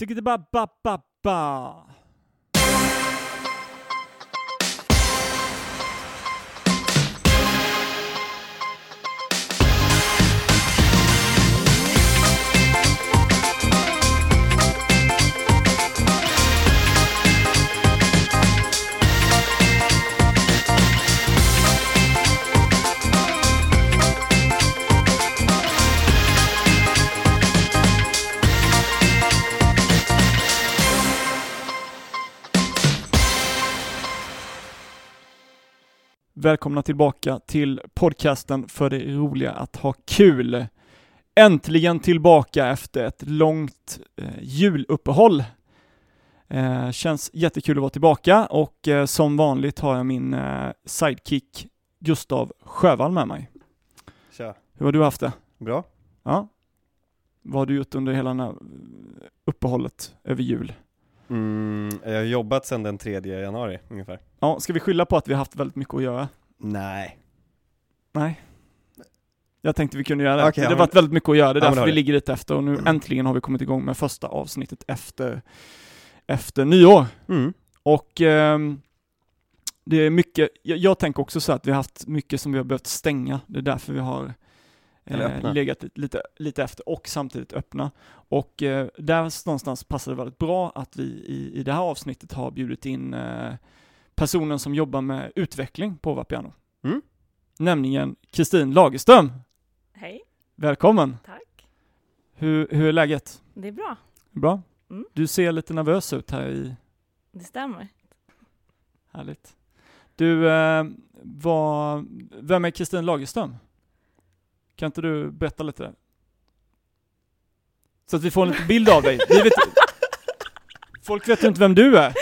Sigidaba ba ba ba. Välkomna tillbaka till podcasten för det roliga att ha kul. Äntligen tillbaka efter ett långt eh, juluppehåll. Eh, känns jättekul att vara tillbaka och eh, som vanligt har jag min eh, sidekick Gustav Sjövall med mig. Tja. Hur har du haft det? Bra. Ja. Vad har du gjort under hela det här uppehållet över jul? Mm, jag har jobbat sedan den 3 januari ungefär. Ja, ska vi skylla på att vi har haft väldigt mycket att göra? Nej. Nej. Jag tänkte vi kunde göra det. Okej, det har varit väldigt mycket att göra, det är Ja, därför vi det. ligger lite efter och nu äntligen har vi kommit igång med första avsnittet efter, efter nyår. Mm. Och ehm, det är mycket, jag, jag tänker också så att vi har haft mycket som vi har behövt stänga, det är därför vi har eh, legat lite, lite, lite efter och samtidigt öppna. Och eh, där någonstans passar det väldigt bra att vi i, i det här avsnittet har bjudit in eh, personen som jobbar med utveckling på Vapiano. Mm. Nämligen Kristin Lagerström. Hej, Välkommen! tack. Hur, hur är läget? Det är bra. Bra? Mm. Du ser lite nervös ut här i Det stämmer. Härligt. Du, eh, vad, vem är Kristin Lagerström? Kan inte du berätta lite där? Så att vi får en liten bild av dig. Vi vet, folk vet ju inte vem du är.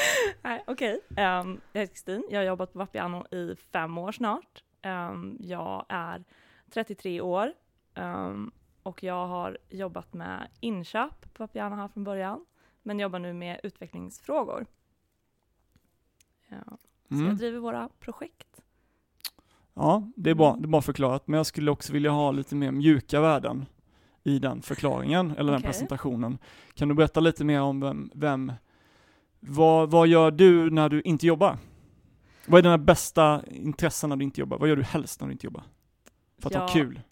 Okej, Ehm, jag heter Kristin. Jag har jobbat på Vapiano i fem år snart. Ehm, jag är 33 år ehm, och jag har jobbat med inköp på Vapiano här från början, men jobbar nu med utvecklingsfrågor. Ja, så jag Mm. driver våra projekt. Ja, det är bra, det är bra förklarat. Men jag skulle också vilja ha lite mer mjuka värden i den förklaringen, eller den Okej. presentationen. Kan du berätta lite mer om vem, vem vad, vad gör du när du inte jobbar? Vad är dina bästa intressen när du inte jobbar? Vad gör du helst när du inte jobbar? För att ha Ja. kul?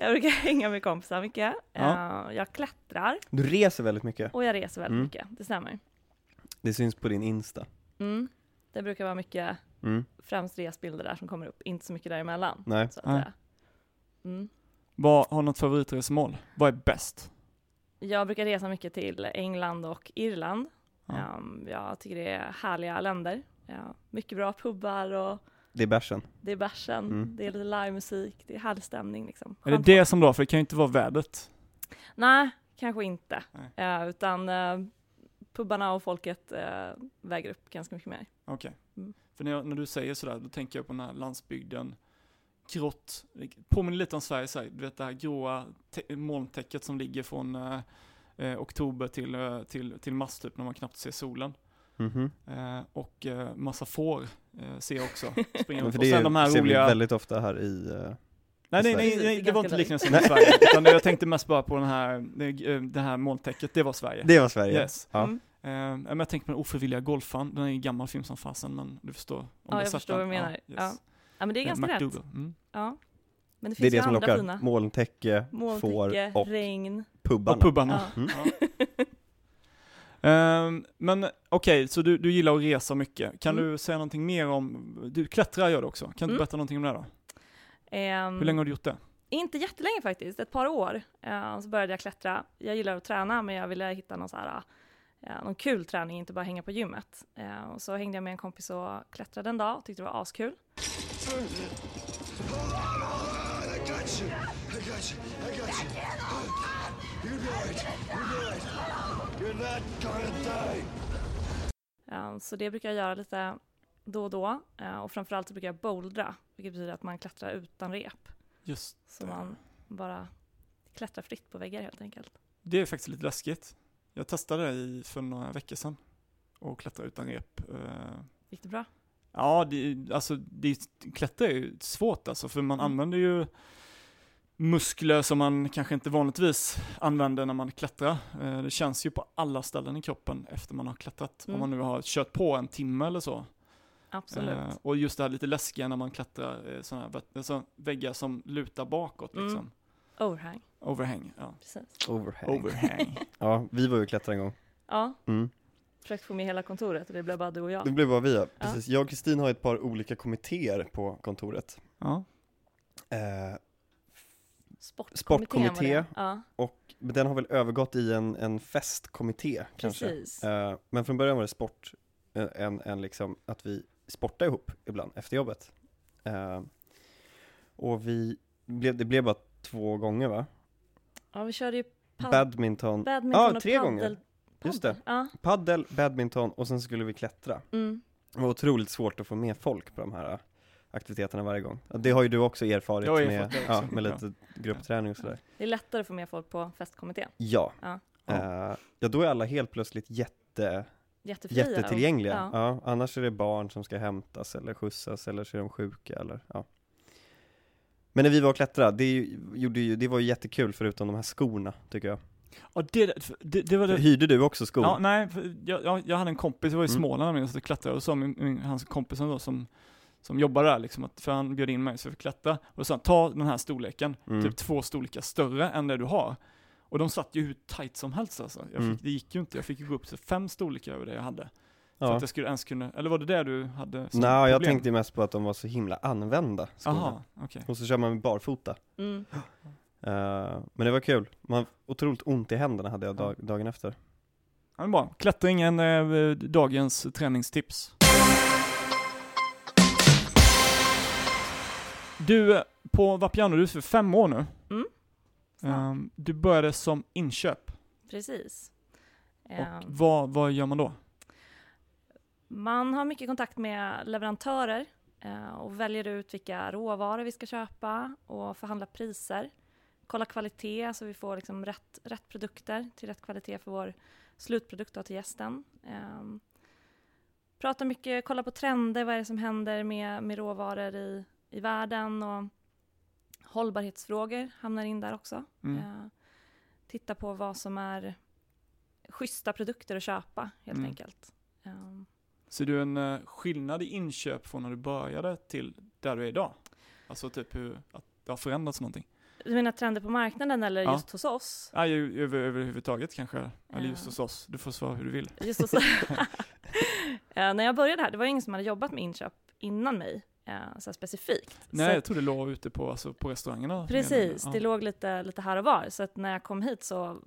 jag brukar hänga med kompisar mycket. Ja. Ehm, jag klättrar Du reser väldigt mycket. och jag reser väldigt Mm. mycket. Det stämmer. Det syns på din Insta. Mm. Det brukar vara mycket Mm. främst resbilder där som kommer upp, inte så mycket däremellan. Nej. Så att Nej. säga. Mm. Vad, har något favoritresmål? Vad är bäst? Jag brukar resa mycket till England och Irland. Ja. Ehm, jag tycker det är härliga länder. Ja, mycket bra pubbar och Det är bärsen. det är bärsen, Mm. det är lite livemusik, det är härlig stämning liksom. Är det det som då? För det kan ju inte vara vädret. Nej, kanske inte. Nej. Eh, utan uh, pubbarna och folket eh, väger upp ganska mycket mer. Okej. Mm. För när, jag, när du säger sådär, då tänker jag på den här landsbygden, grått, påminner lite om Sverige, så här, du vet det här gråa te- molntäcket som ligger från eh, eh, oktober till, eh, till, till mars typ, när man knappt ser solen. Mhm. Eh, och eh, massa får eh, ser jag också. Springer Men för och det sen de här ser roliga... vi väldigt ofta här i... eh, Nej, nej, i nej, nej, det var inte liknelsen med Sverige, utan jag tänkte mest bara på den här, det, här molntäcket, det var Sverige. Det var Sverige. Yes. Ja. Mm. Men jag tänkte på den ofrivilliga golfaren, den är ju gammal film som fasen, men du förstår. Om du Ja, jag sett förstår vad du menar. Ja. yes. Ja, men det är Eh, ganska rätt. McDougall. Mm. Ja. Men det Det är finns det som andra lockar. fina. Molntäcke, Molntäcke, får och regn. pubbarna. Och pubbarna. Ja. Mm. Ja. Ehm, men okej, så du, du gillar att resa mycket. Kan Mm. du säga någonting mer om, du klättrar gör du också, kan du Mm. berätta någonting om det då? Ehm, Hur länge har du gjort det? Inte jättelänge faktiskt, ett par år. Eh, så började jag klättra. Jag gillar att träna men jag ville hitta någon, så här, eh, någon kul träning, inte bara hänga på gymmet. Eh, och så hängde jag med en kompis och klättrade en dag och tyckte det var askul. Eh, så det brukar jag göra lite då och då. Eh, och framförallt så brukar jag bouldra, vilket betyder att man klättrar utan rep. Just Så det. man bara klättrar fritt på väggar helt enkelt. Det är faktiskt lite läskigt. Jag testade det i, för några veckor sedan och klättra utan rep. Eh, Gick det bra? Ja, det, alltså det, klättra är ju svårt alltså, för man Mm. använder ju muskler som man kanske inte vanligtvis använder när man klättrar. Eh, det känns ju på alla ställen i kroppen efter man har klättrat. Mm. Om man nu har kört på en timme eller så. Absolut. Eh, och just det här lite läskiga när man klättrar eh, sådana här alltså, väggar som lutar bakåt Mm. liksom. Overhang, Overhang, ja. precis. Overhang. Overhang. Ja, vi var ju och klättrade en gång. Ja, Mm. Försökte få med hela kontoret och det blev bara du och jag. Det blev bara vi ja. Precis. Jag och Kristin har ett par olika kommittéer på kontoret. ja. Eh, Sportkommittén Sportkommitté. var det. Ja, och den har väl övergått i en, en festkommitté kanske. precis. Eh, men från början var det sport, eh, en, en liksom att vi sportade ihop ibland efter jobbet. Eh, och vi, blev, det blev bara två gånger va? Ja, vi körde ju pad- Badminton, badminton Ja, och tre paddel. gånger. Just det. Ja, paddel, badminton och sen skulle vi klättra. mm. Det var otroligt svårt att få med folk på de här eh, aktiviteterna varje gång. Det har ju du också erfarit har med, det ja, också, med lite gruppträning och sådär. Det är lättare att få med folk på festkommittén. Ja. Ja. Eh, ja, då är alla helt plötsligt jätte, Jättefria. jättetillgängliga. Ja. Ja. annars är det barn som ska hämtas eller skjutsas eller så är de sjuka eller ja. Men när vi var och klättrade, det, gjorde ju, det var ju jättekul förutom de här skorna tycker jag. Och det, det, det var det. Hyrde du också skor? Ja, nej, för jag, jag, jag hade en kompis, jag var i Mm. Småland nämligen, så klättrade och så min, min, hans kompis då som, som jobbar där liksom, att, för han bjöd in mig så jag fick klättra. Och då sa han, ta den här storleken, Mm. typ två storlekar större än det du har. Och de satt ju hur tight som helst alltså. Jag fick, Mm. Det gick ju inte, jag fick ju gå upp till fem storlekar över det jag hade. För ja. att jag skulle ens kunna, eller var det det du hade Nej, jag tänkte mest på att de var så himla använda skorna. Jaha, okej. Och så kör man med barfota. Mm. Eh, men det var kul. Man, otroligt ont i händerna hade jag Ja. dag, dagen efter. Ja, men bra. Klättring är eh, dagens träningstips. Du, eh, på Vapiano, du är för fem år nu. Mm. Ehm, du började som inköp. Precis. Och Ehm, vad, vad gör man då? Man har mycket kontakt med leverantörer eh, och väljer ut vilka råvaror vi ska köpa och förhandla priser. Kolla kvalitet så vi får liksom rätt, rätt produkter till rätt kvalitet för vår slutprodukt då till gästen. Um, prata mycket, kolla på trender, vad är det som händer med, med råvaror i, i världen och hållbarhetsfrågor hamnar in där också. Mm. Eh, titta på vad som är schyssta produkter att köpa helt Mm. enkelt. Ehm, Ser du en eh, skillnad i inköp från när du började till där du är idag? Alltså typ hur, att det har förändrats någonting? Du menar trender på marknaden eller Ja. just hos oss? Ju- över, överhuvudtaget kanske, eller just Ja. hos oss. Du får svara hur du vill. Just hos Eh, när jag började här, det var ingen som hade jobbat med inköp innan mig, eh, så specifikt. Nej, så jag tror det låg ute på, alltså, på restaurangerna. Precis, Ja. det låg lite, lite här och var. Så när jag kom hit så,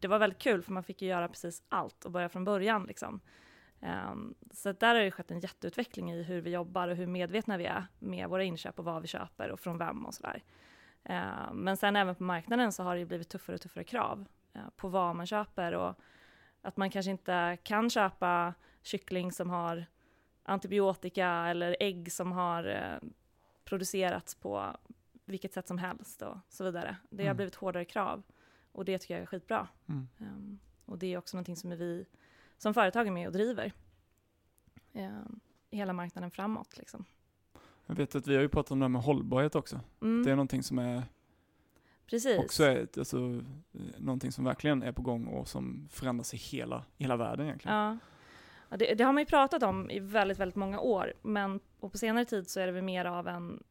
det var väldigt kul för man fick ju göra precis allt och börja från början liksom. Ehm, så där har det skett en jätteutveckling i hur vi jobbar och hur medvetna vi är med våra inköp och vad vi köper och från vem och sådär. Ehm, men sen även på marknaden så har det blivit tuffare och tuffare krav eh, på vad man köper och att man kanske inte kan köpa kyckling som har antibiotika eller ägg som har eh, producerats på vilket sätt som helst och så vidare. Det har Mm. blivit hårdare krav och det tycker jag är skitbra. Mm. Um, och det är också någonting som vi som företag är med och driver um, hela marknaden framåt. Liksom. Jag vet att vi har ju pratat om det här med hållbarhet också. Mm, Det är någonting som är precis. också är, alltså, eh, någonting som verkligen är på gång och som förändras i hela, hela världen egentligen. Ja. Ja, det, det har man ju pratat om i väldigt, väldigt många år, men och på senare tid så är det väl mer av en,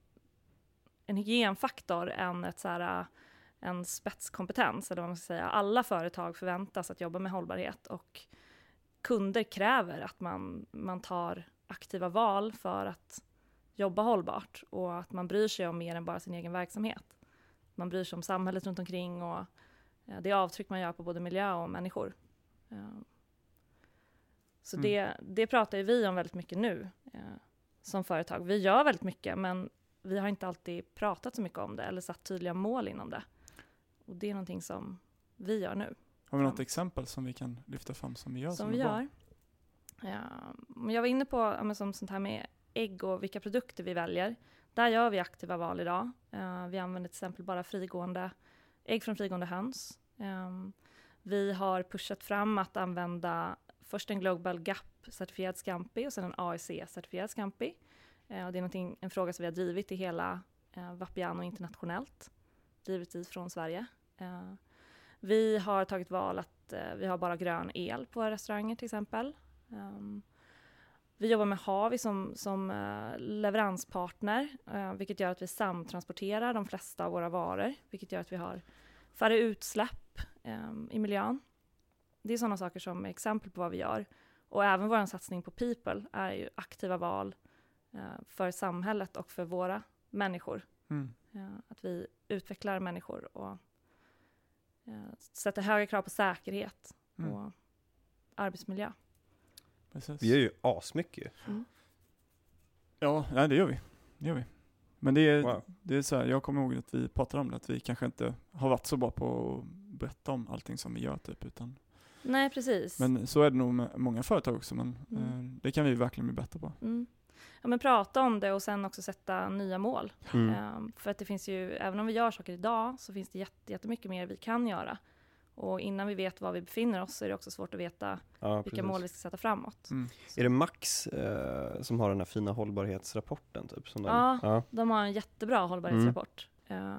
en hygienfaktor än ett så här, äh, en spetskompetens, eller vad man ska säga. Alla företag förväntas att jobba med hållbarhet och kunder kräver att man, man tar aktiva val för att jobba hållbart och att man bryr sig om mer än bara sin egen verksamhet. Man bryr sig om samhället runt omkring och eh, det avtryck man gör på både miljö och människor. Eh, Så Mm. det, det pratar ju vi om väldigt mycket nu eh, som företag. Vi gör väldigt mycket men vi har inte alltid pratat så mycket om det eller satt tydliga mål inom det. Och det är någonting som vi gör nu. Har vi något exempel som vi kan lyfta fram som vi gör? som är vi gör. Ja, men jag var inne på som sånt här med ägg och vilka produkter vi väljer. Där gör vi aktiva val idag. Uh, vi använder till exempel bara frigående ägg från frigående höns. Um, vi har pushat fram att använda först en Global GAP-certifierad Scampi och sen en AEC-certifierad Scampi. Uh, och det är en fråga som vi har drivit i hela uh, Vapiano internationellt. givetvis från Sverige. Uh, vi har tagit val att vi har bara grön el på våra restauranger till exempel. Um, vi jobbar med Havi som, som uh, leveranspartner, uh, vilket gör att vi samtransporterar de flesta av våra varor, vilket gör att vi har färre utsläpp um, i miljön. Det är sådana saker som är exempel på vad vi gör. Och även vår satsning på People är ju aktiva val för samhället och för våra människor. Mm. att vi utvecklar människor och sätter högre krav på säkerhet Mm. och arbetsmiljö. Precis. Vi gör ju asmycket. Mm. Ja, nej, det gör vi. Det gör vi. Men det är, Wow. det är så här, jag kommer ihåg att vi pratade om det, att vi kanske inte har varit så bra på att berätta om allting som vi gör typ, utan Nej, precis. Men så är det nog med många företag också, men Mm. eh, det kan vi verkligen bli bättre på. Mm. Ja, men prata om det och sen också sätta nya mål. Mm. Ehm, för att det finns ju, även om vi gör saker idag, så finns det jätte, jättemycket mer vi kan göra. Och innan vi vet var vi befinner oss så är det också svårt att veta Ja, vilka mål vi ska sätta framåt. Mm. Är det Max eh, som har den här fina hållbarhetsrapporten typ? Som de, Ja. ja. De har en jättebra hållbarhetsrapport eh,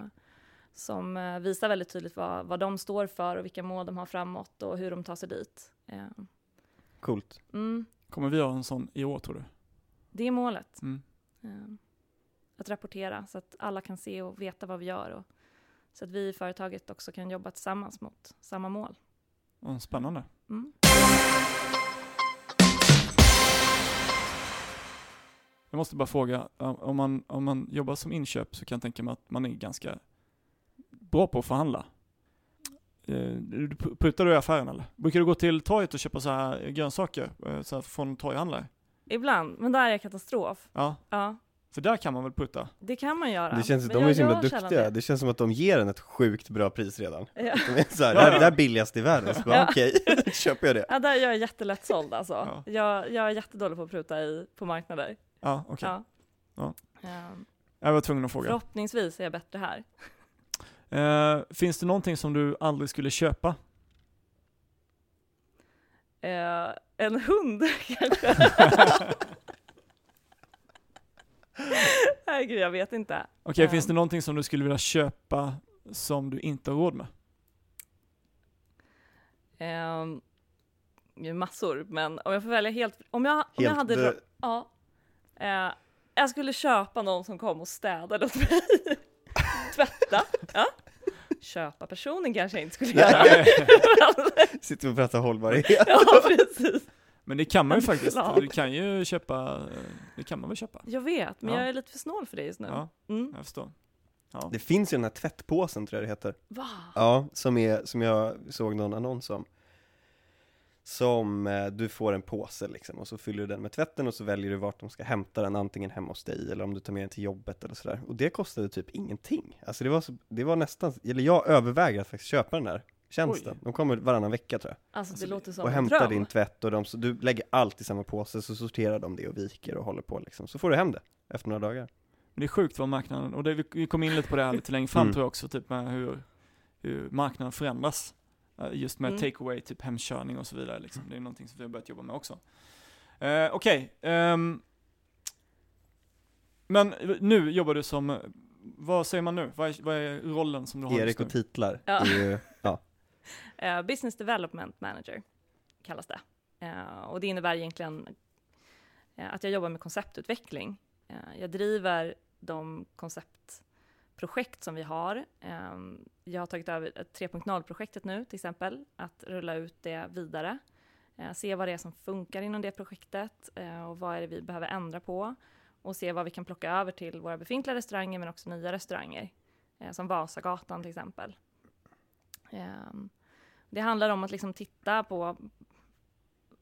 som eh, visar väldigt tydligt vad, vad de står för och vilka mål de har framåt och hur de tar sig dit. Eh, Coolt. mm, Kommer vi ha en sån i år tror du? det är målet. Mm. Eh, att rapportera så att alla kan se och veta vad vi gör och så att vi i företaget också kan jobba tillsammans mot samma mål. Spännande. Mm. Jag måste bara fråga, om man, om man jobbar som inköp så kan jag tänka mig att man är ganska bra på att förhandla. Eh, Prutar du i affären eller? Brukar du gå till torget och köpa så här grönsaker eh, så här från torghandlare? Ibland, men där är katastrof. Ja, Ja, för där kan man väl prutta? det kan man göra. Det känns, Men de är så himla duktiga, det. det känns som att de ger en ett sjukt bra pris redan. Ja. De är det här- ja. det här är billigast i världen, så Ja. okej, köper jag det. Ja, där är jag jättelätt såld alltså. Ja. Jag, jag är jättedålig på att pruta i, på marknader. Ja, okej. Ja. Ja. Ehm, Jag var tvungen att fråga. förhoppningsvis är jag bättre här. Eh, finns det någonting som du aldrig skulle köpa? Eh, en hund kanske? Nej, gud, jag vet inte. Okej, Ehm. finns det någonting som du skulle vilja köpa som du inte har råd med? Um, massor, men om jag får välja helt... Om jag, om jag hade... dö- Ja. Eh, jag skulle köpa någon som kom och städade åt mig. Tvätta. Ja. Köpa personen kanske jag inte skulle göra. Sitter vi och pratar hållbarhet. ja, precis. Men det kan man ju faktiskt. Du kan ju köpa, eh, det kan man väl köpa? Jag vet, men Ja. jag är lite för snål för det just nu. Ja, Mm. jag förstår. Ja. Det finns ju den här tvättpåsen tror jag det heter. Va? Ja, som, är, som jag såg någon annons om. Som eh, du får en påse liksom och så fyller du den med tvätten och så väljer du vart de ska hämta den, antingen hemma hos dig eller om du tar med den till jobbet eller sådär. Och det kostade typ ingenting. Alltså det var, så, det var nästan, eller jag överväger att faktiskt köpa den här tjänsten. Oj. De kommer varannan vecka tror jag. Alltså, Alltså, det låter som och hämtar dröm. din tvätt och de, så du lägger allt i samma påse så sorterar de det och viker och håller på liksom. Så får du hem det efter några dagar. Men det är sjukt vad marknaden, och det, vi- kom in lite på det här lite längre fram Mm. tror jag också, typ med hur, hur marknaden förändras. Eh, Just med Mm. takeaway, typ hemkörning och så vidare liksom. Det är någonting som vi har börjat jobba med också. Eh, Okej, ehm, men nu jobbar du som, eh, vad säger man nu? Vad är, vad är rollen som du har Erik just nu? och titlar. Ja. är ju, ja uh, Business Development Manager kallas det. Uh, och det innebär egentligen uh, att jag jobbar med konceptutveckling. Jag driver de konceptprojekt som vi har. Jag har tagit över 3.0-projektet nu till exempel, att rulla ut det vidare. Se vad det är som funkar inom det projektet och vad är det vi behöver ändra på och se vad vi kan plocka över till våra befintliga restauranger men också nya restauranger. Eh, som Vasagatan till exempel. Ehm, det handlar om att liksom titta på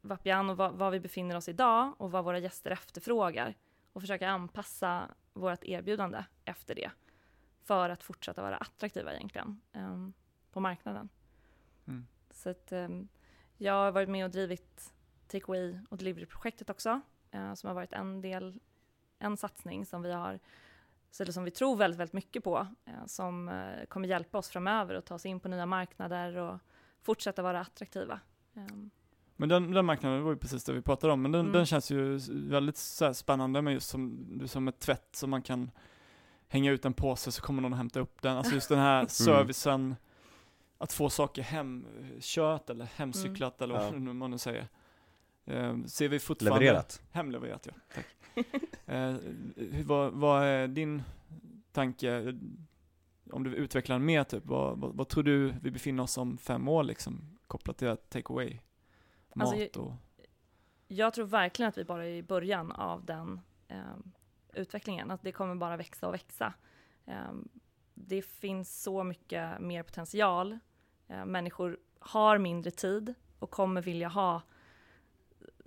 Vapian och var, var vi befinner oss idag och vad våra gäster efterfrågar och försöka anpassa vårt erbjudande efter det för att fortsätta vara attraktiva egentligen ehm, på marknaden. Mm. Så att, ehm, jag har varit med och drivit takeaway och delivery-projektet också eh, som har varit en del, en satsning som vi har så eller som vi tror väldigt, väldigt mycket på, eh, som eh, kommer hjälpa oss framöver att ta oss in på nya marknader och fortsätta vara attraktiva. Ehm, Men den, den marknaden var ju precis det vi pratade om, men den, Mm. den känns ju väldigt så här spännande med just som, som ett tvätt som man kan hänga ut en påse så kommer någon och hämta upp den. Alltså just den här servicen, att få saker hemkört eller hemcyklat eller vad Ja. man nu säger. Eh, ser vi fortfarande... Levererat. Hemlevererat ja, tack. eh, vad, vad är din tanke, om du utvecklar den mer typ, vad, vad, vad tror du vi befinner oss om fem år liksom, kopplat till att take away? Mat Alltså, jag- och... Jag tror verkligen att vi bara är i början av den eh, utvecklingen. Att det kommer bara växa och växa. Eh, det finns så mycket mer potential. Eh, människor har mindre tid och kommer vilja ha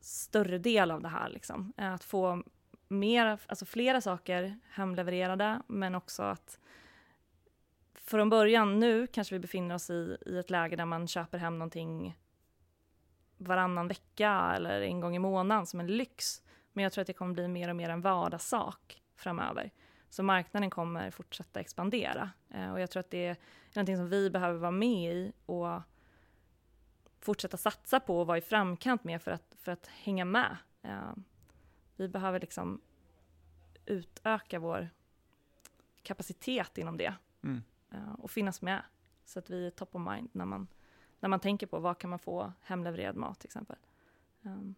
större del av det här. Liksom. Eh, att få mer, alltså flera saker hemlevererade, men också att från början nu kanske vi befinner oss i, i ett läge där man köper hem någonting varannan vecka eller en gång i månaden som en lyx. Men jag tror att det kommer bli mer och mer en vardagssak framöver. Så marknaden kommer fortsätta expandera. Eh, och jag tror att det är någonting som vi behöver vara med i och fortsätta satsa på och vara i framkant med för att, för att hänga med. Eh, vi behöver liksom utöka vår kapacitet inom det Mm. eh, och finnas med. Så att vi är top of mind när man, när man tänker på vad kan man få hemlevererad mat till exempel. Um,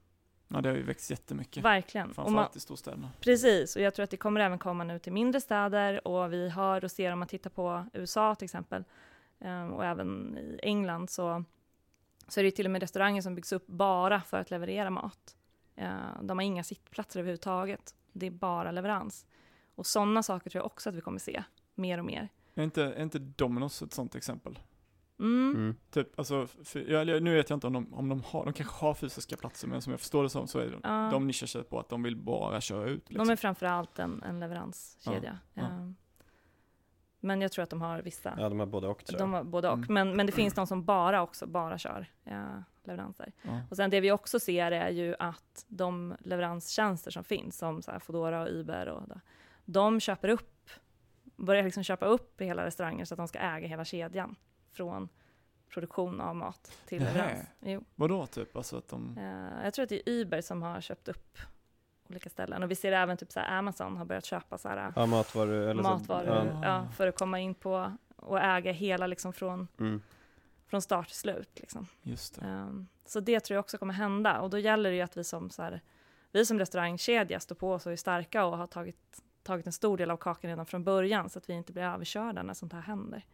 Ja, det har ju växt jättemycket. verkligen. Och man, Framförallt i storstäderna. precis, och jag tror att det kommer även komma nu till mindre städer och vi hör och ser om man tittar på USA till exempel um, och även i England så, så är det till och med restauranger som byggs upp bara för att leverera mat. Uh, de har inga sittplatser överhuvudtaget. Det är bara leverans. Och sådana saker tror jag också att vi kommer se mer och mer. Är inte, är inte Domino's ett sånt exempel? Mm. Mm. Typ, alltså, för, ja, eller nu vet jag inte om de, om de har, de kanske har fysiska platser, men som jag förstår det som så är de, Ja. de nischar sig på att de vill bara köra ut. Liksom. De är framförallt en, en leveranskedja. Ja, ja. Men jag tror att de har vissa, Ja, de har både och tror de jag. har både och. Mm. Men, men det finns de som bara också bara kör eh, leveranser. ja. Och sen det vi också ser är ju att de leveranstjänster som finns, som så här Foodora och Uber och det, de köper upp, börjar liksom köpa upp hela restauranger så att de ska äga hela kedjan från produktion av mat till leverans. Jo. Vadå typ? Alltså att de... Eh, jag tror att det är Uber som har köpt upp olika ställen. Och vi ser även typ så här Amazon har börjat köpa så här Ja, matvaror eller så- matvaror ja. ja, för att komma in på och äga hela liksom från. Mm. från start till slut. Liksom. Just det. Um, så det tror jag också kommer hända och då gäller det ju att vi som, så här, vi som restaurangkedja står på oss och är starka och har tagit, tagit en stor del av kakan redan från början så att vi inte blir överkörda när sånt här händer.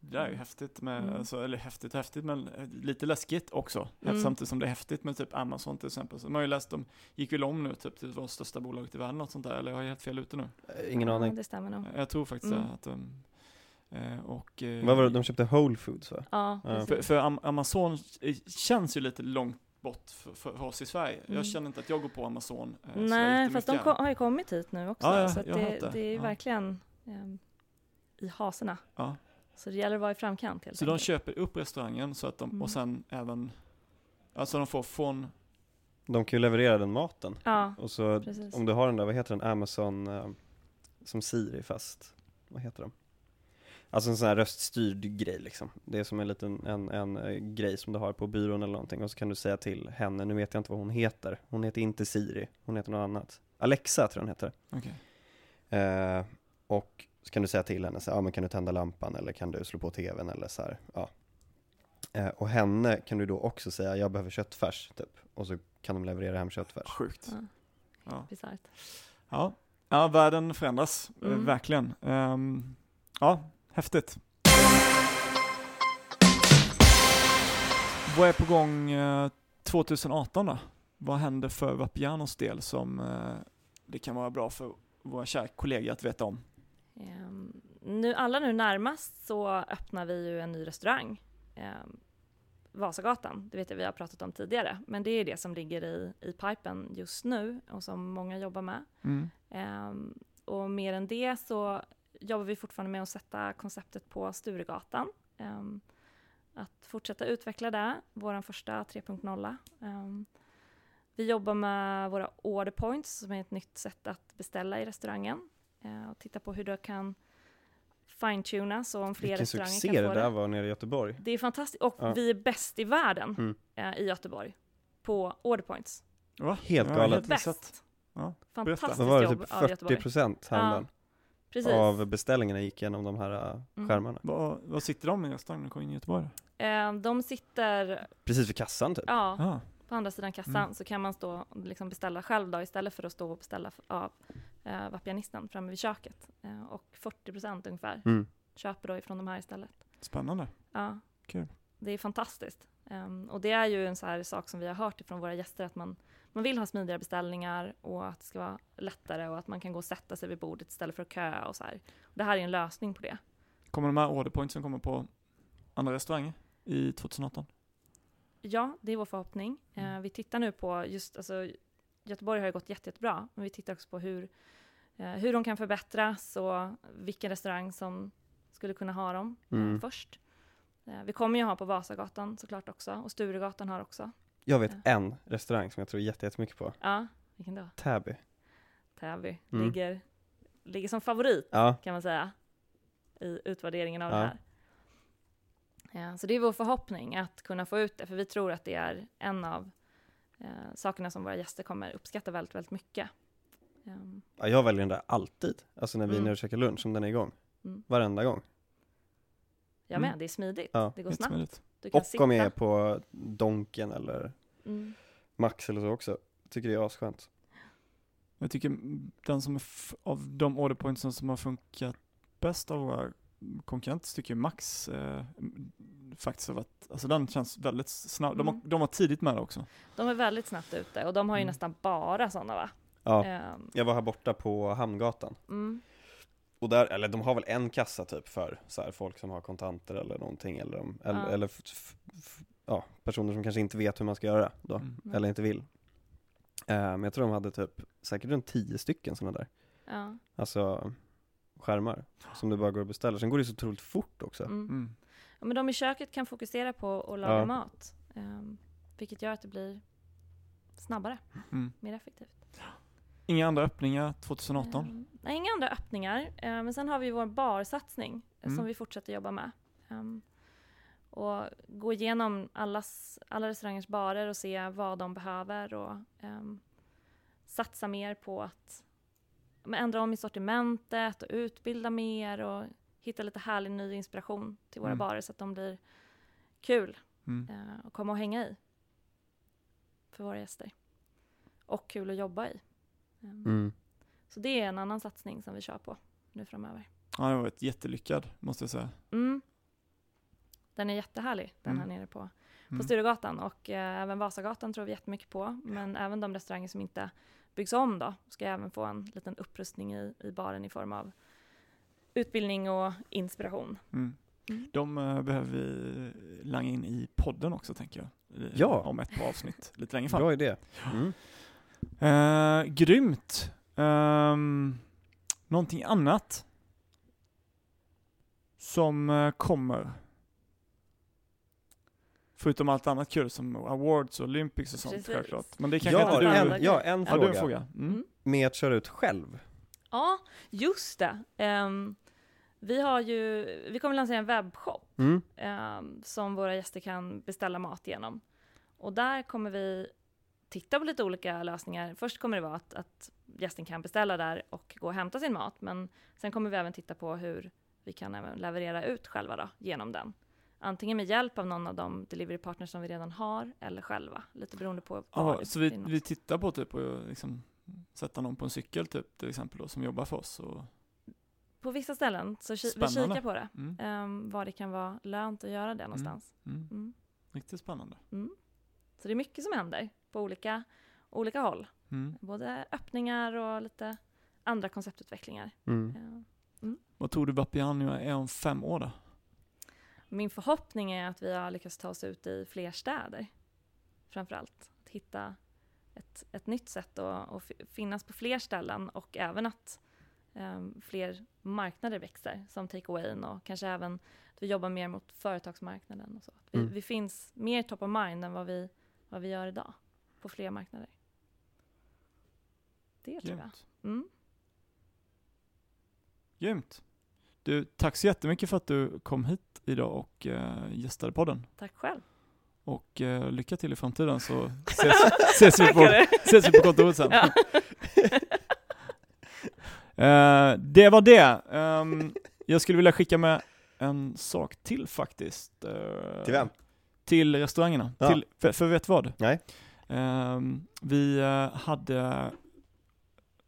Det är ju häftigt med, Mm. alltså, eller häftigt häftigt, men eh, lite läskigt också. Mm. Samtidigt som det är häftigt med typ Amazon till exempel. Så man har ju läst, de gick väl om nu typ till vårt största bolag i världen, något sånt där, eller har jag helt fel ute nu? Eh, Ingen Ja, aning. det stämmer nog. Jag tror faktiskt Mm. att de, eh, och... eh, Vad var det, de köpte Whole Foods va? Ja, Ja. För, för Am- Amazon eh, känns ju lite långt bort för, för, oss i Sverige. Mm. Jag känner inte att jag går på Amazon eh, Nej, fast de kom, har ju kommit hit nu också. Ja, ja, så att jag det, det. det är verkligen ehm, i haserna. Ja. Så det gäller att vara i framkant helt Så de enkelt. köper upp restaurangen så att de, Mm. och sen även, alltså de får från, De kan ju leverera den maten. Ja, Och så precis. om du har den där, vad heter den, Amazon eh, som Siri fast, vad heter de? Alltså en sån här röststyrd grej liksom. Det är som en liten, en, en eh, grej som du har på byrån eller någonting och så kan du säga till henne, nu vet jag inte vad hon heter. Hon heter inte Siri, hon heter något annat. Alexa tror jag hon heter. okej. Eh, och så kan du säga till henne, så, här, ja men kan du tända lampan eller kan du slå på tvn eller så här, ja. Eh, och henne kan du då också säga, jag behöver köttfärs typ. Och så kan de leverera hem köttfärs. Sjukt. Ja, Ja. Ja. ja, världen förändras, eh, Mm. verkligen. Ehm, ja, häftigt. Vad är på gång eh, 2018 då? Vad händer för Vapianos del som eh, det kan vara bra för våra kära kollegor att veta om? Ehm, nu, alla nu närmast så öppnar vi ju en ny restaurang. Um, Vasagatan, det vet jag vi har pratat om tidigare. Men det är det som ligger i, i pipen just nu och som många jobbar med. Mm. Ehm, och mer än det så jobbar vi fortfarande med att sätta konceptet på Sturegatan. Att fortsätta utveckla det, vår första 3.0. Um, vi jobbar med våra order points som är ett nytt sätt att beställa i restaurangen. Eh, och titta på hur du kan fine-tuna så om fler Vilken restauranger succé kan det få där det. var nere i Göteborg. Det är fantastiskt och Ja. vi är bäst i världen Mm. eh, i Göteborg på order points. Va? Helt Ja, galet. Bäst! Ja, Fantastiskt Vad var det, jobb typ av 40 Göteborg. procent häromdagen? Precis. av beställningarna gick genom de här äh, Mm. skärmarna. Vad, vad sitter de i restaurangen när du kommer in i Göteborg? då? Eh, de sitter, Precis vid kassan typ. ja, Ah, på andra sidan kassan Mm. så kan man stå och liksom beställa själv då istället för att stå och beställa av eh, vapianisten framme vid köket. Eh, och 40% ungefär Mm. köper då ifrån de här istället. spännande. Ja. Kul. Det är fantastiskt. Ehm, och det är ju en så här sak som vi har hört ifrån våra gäster att man, man vill ha smidigare beställningar och att det ska vara lättare och att man kan gå och sätta sig vid bordet istället för att köa och så här. Och det här är en lösning på det. Kommer de här orderpointsen komma på andra restauranger i 2018? Ja, det är vår förhoppning. Mm. Eh, vi tittar nu på just, alltså Göteborg har ju gått jätte, jättebra, men vi tittar också på hur, eh, hur de kan förbättras och vilken restaurang som skulle kunna ha dem eh, Mm. först. Eh, vi kommer ju ha på Vasagatan såklart också, och Sturegatan har också. Jag vet Ja. en restaurang som jag tror jätte- jättemycket på. Ja, vilken då? Täby. Täby Mm. ligger, ligger som favorit Ja, kan man säga i utvärderingen av Ja. det här. Ja, så det är vår förhoppning att kunna få ut det, för vi tror att det är en av eh, sakerna som våra gäster kommer uppskatta väldigt, väldigt mycket. Ehm, ja, jag väljer den där alltid. Alltså när vi är Mm. nere och käkar lunch, om den är igång. Mm. Varenda gång. jag med, Mm. det är smidigt, Ja. det går snabbt. Jättesmidigt. Du kan Och sitta. om jag är på Donken eller Mm. Max eller så också. Tycker det är asskönt. Jag tycker den som är av de orderpointsen som har funkat bäst av våra konkurrenter tycker Max eh, faktiskt har varit, alltså den känns väldigt snabb. De, har, Mm. de var tidigt med det också. De är väldigt snabbt ute och de har ju Mm. nästan bara sådana va? Ja, Ehm, jag var här borta på Hamngatan. mm. Och där, eller de har väl en kassa typ för så här, folk som har kontanter eller någonting eller, de, eller, Ja. eller f- f- f- ja, personer som kanske inte vet hur man ska göra då, Mm. Mm. eller inte vill. Men jag tror de hade typ säkert runt tio stycken sådana där, Ja. alltså skärmar som du bara går och beställer. Sen går det så otroligt fort också. Mm. Mm. Ja, men de i köket kan fokusera på att laga Ja. mat, ehm, vilket gör att det blir snabbare, Mm. mer effektivt. Inga andra öppningar 2018? Ehm, nej, inga andra öppningar. Eh, men sen har vi vår barsatsning Mm. som vi fortsätter jobba med. Ehm, och gå igenom allas, alla restaurangers barer och se vad de behöver och satsa mer på att men, ändra om i sortimentet och utbilda mer och hitta lite härlig ny inspiration till våra Mm. barer så att de blir kul Mm. eh, att komma och hänga i för våra gäster. Och kul att jobba i. Ehm, Mm. så det är en annan satsning som vi kör på nu framöver. Ja, det har varit jättelyckad måste jag säga. Mm. Den är jättehärlig, den här Mm. nere på, på Mm. Sturegatan. Och eh, även Vasagatan tror vi jättemycket på. Men även de restauranger som inte byggs om då, ska även få en liten upprustning i, i baren i form av utbildning och inspiration. Mm. Mm. De eh, behöver vi langa in i podden också tänker jag. Eh, Ja. Om ett par avsnitt lite längre fram. Bra idé. Mm. Eh, grymt. Um, någonting annat som eh, kommer? Förutom allt annat kul som awards och Olympics och sånt Precis. självklart. Men det kanske Jag inte du... en, ja, en Har du en fråga. fråga? Mm. Mm. Med att köra ut själv. Ja, just det. Ehm, vi, har ju, vi kommer lansera en webbshop Mm. ehm, som våra gäster kan beställa mat genom. Och där kommer vi titta på lite olika lösningar. Först kommer det vara att, att gästen kan beställa där och gå och hämta sin mat, men sen kommer vi även titta på hur vi kan även leverera ut själva då, genom den. Antingen med hjälp av någon av de delivery partners som vi redan har, eller själva, lite beroende på Ja, så vi, vi tittar på typ att liksom sätta någon på en cykel typ till exempel då, som jobbar för oss. Och, På vissa ställen, så ki- vi kikar på det. mm, Ehm, var det kan vara lönt att göra det någonstans. mm, Mm. riktigt spännande. Mm. Så det är mycket som händer på olika, olika håll. Mm. Både öppningar och lite andra konceptutvecklingar. Mm. Ja. Vad tror du Vapiano är om fem år då? Min förhoppning är att vi har lyckats ta oss ut i fler städer. Framförallt. Att hitta ett, ett nytt sätt att, att fi- finnas på fler ställen och även att ehm, fler marknader växer, som takeawayn och kanske även att vi jobbar mer mot företagsmarknaden och så. Vi, Mm. vi finns mer top of mind än vad vi, vad vi gör idag på fler marknader. Det tror jag. Mm. Grymt. Du, tack så jättemycket för att du kom hit idag och uh, gästade podden. Tack själv. Och eh, lycka till i framtiden så ses, ses, vi, på, ses vi på kontoret sen. Ja. Eh, det var det. Ehm, jag skulle vilja skicka med en sak till faktiskt. Eh, Till vem? Till restaurangerna. Ja. Till, för, för vet vad? Nej. Ehm, vi eh, hade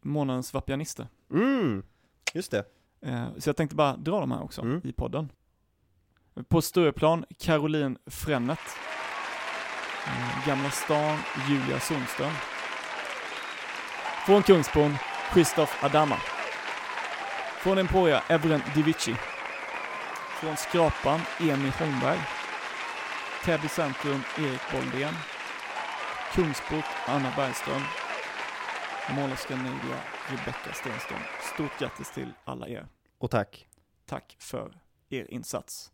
månadens vapianister. Mm, just det. Eh, så jag tänkte bara dra de här också Mm. i podden. På Stureplan, Caroline Frännet. Eh, Gamla stan, Julia Sundström. Från Kungsbron, Christoph Adama. Från Emporia, Evren Divici. Från Skrapan, Emil Holmberg. Täby centrum, Erik Boldén. Kungsbort, Anna Bergström. Målerska Nidia, Rebecka Stenström. Stort grattis till alla er. Och tack. Tack för er insats.